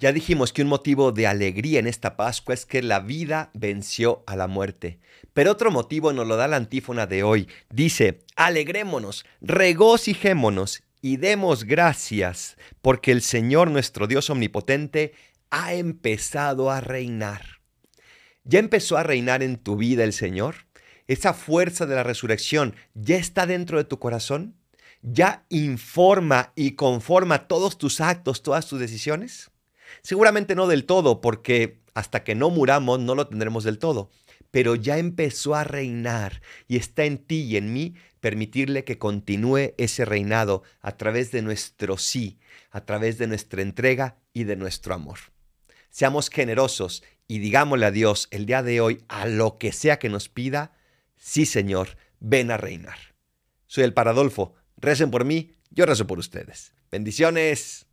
Ya dijimos que un motivo de alegría en esta Pascua es que la vida venció a la muerte. Pero otro motivo nos lo da la antífona de hoy. Dice, alegrémonos, regocijémonos y demos gracias, porque el Señor nuestro Dios omnipotente ha empezado a reinar. ¿Ya empezó a reinar en tu vida el Señor? ¿Esa fuerza de la resurrección ya está dentro de tu corazón? ¿Ya informa y conforma todos tus actos, todas tus decisiones? Seguramente no del todo, porque hasta que no muramos no lo tendremos del todo, pero ya empezó a reinar y está en ti y en mí permitirle que continúe ese reinado a través de nuestro sí, a través de nuestra entrega y de nuestro amor. Seamos generosos y digámosle a Dios el día de hoy, a lo que sea que nos pida, sí Señor, ven a reinar. Soy el Paradolfo, recen por mí, yo rezo por ustedes. Bendiciones.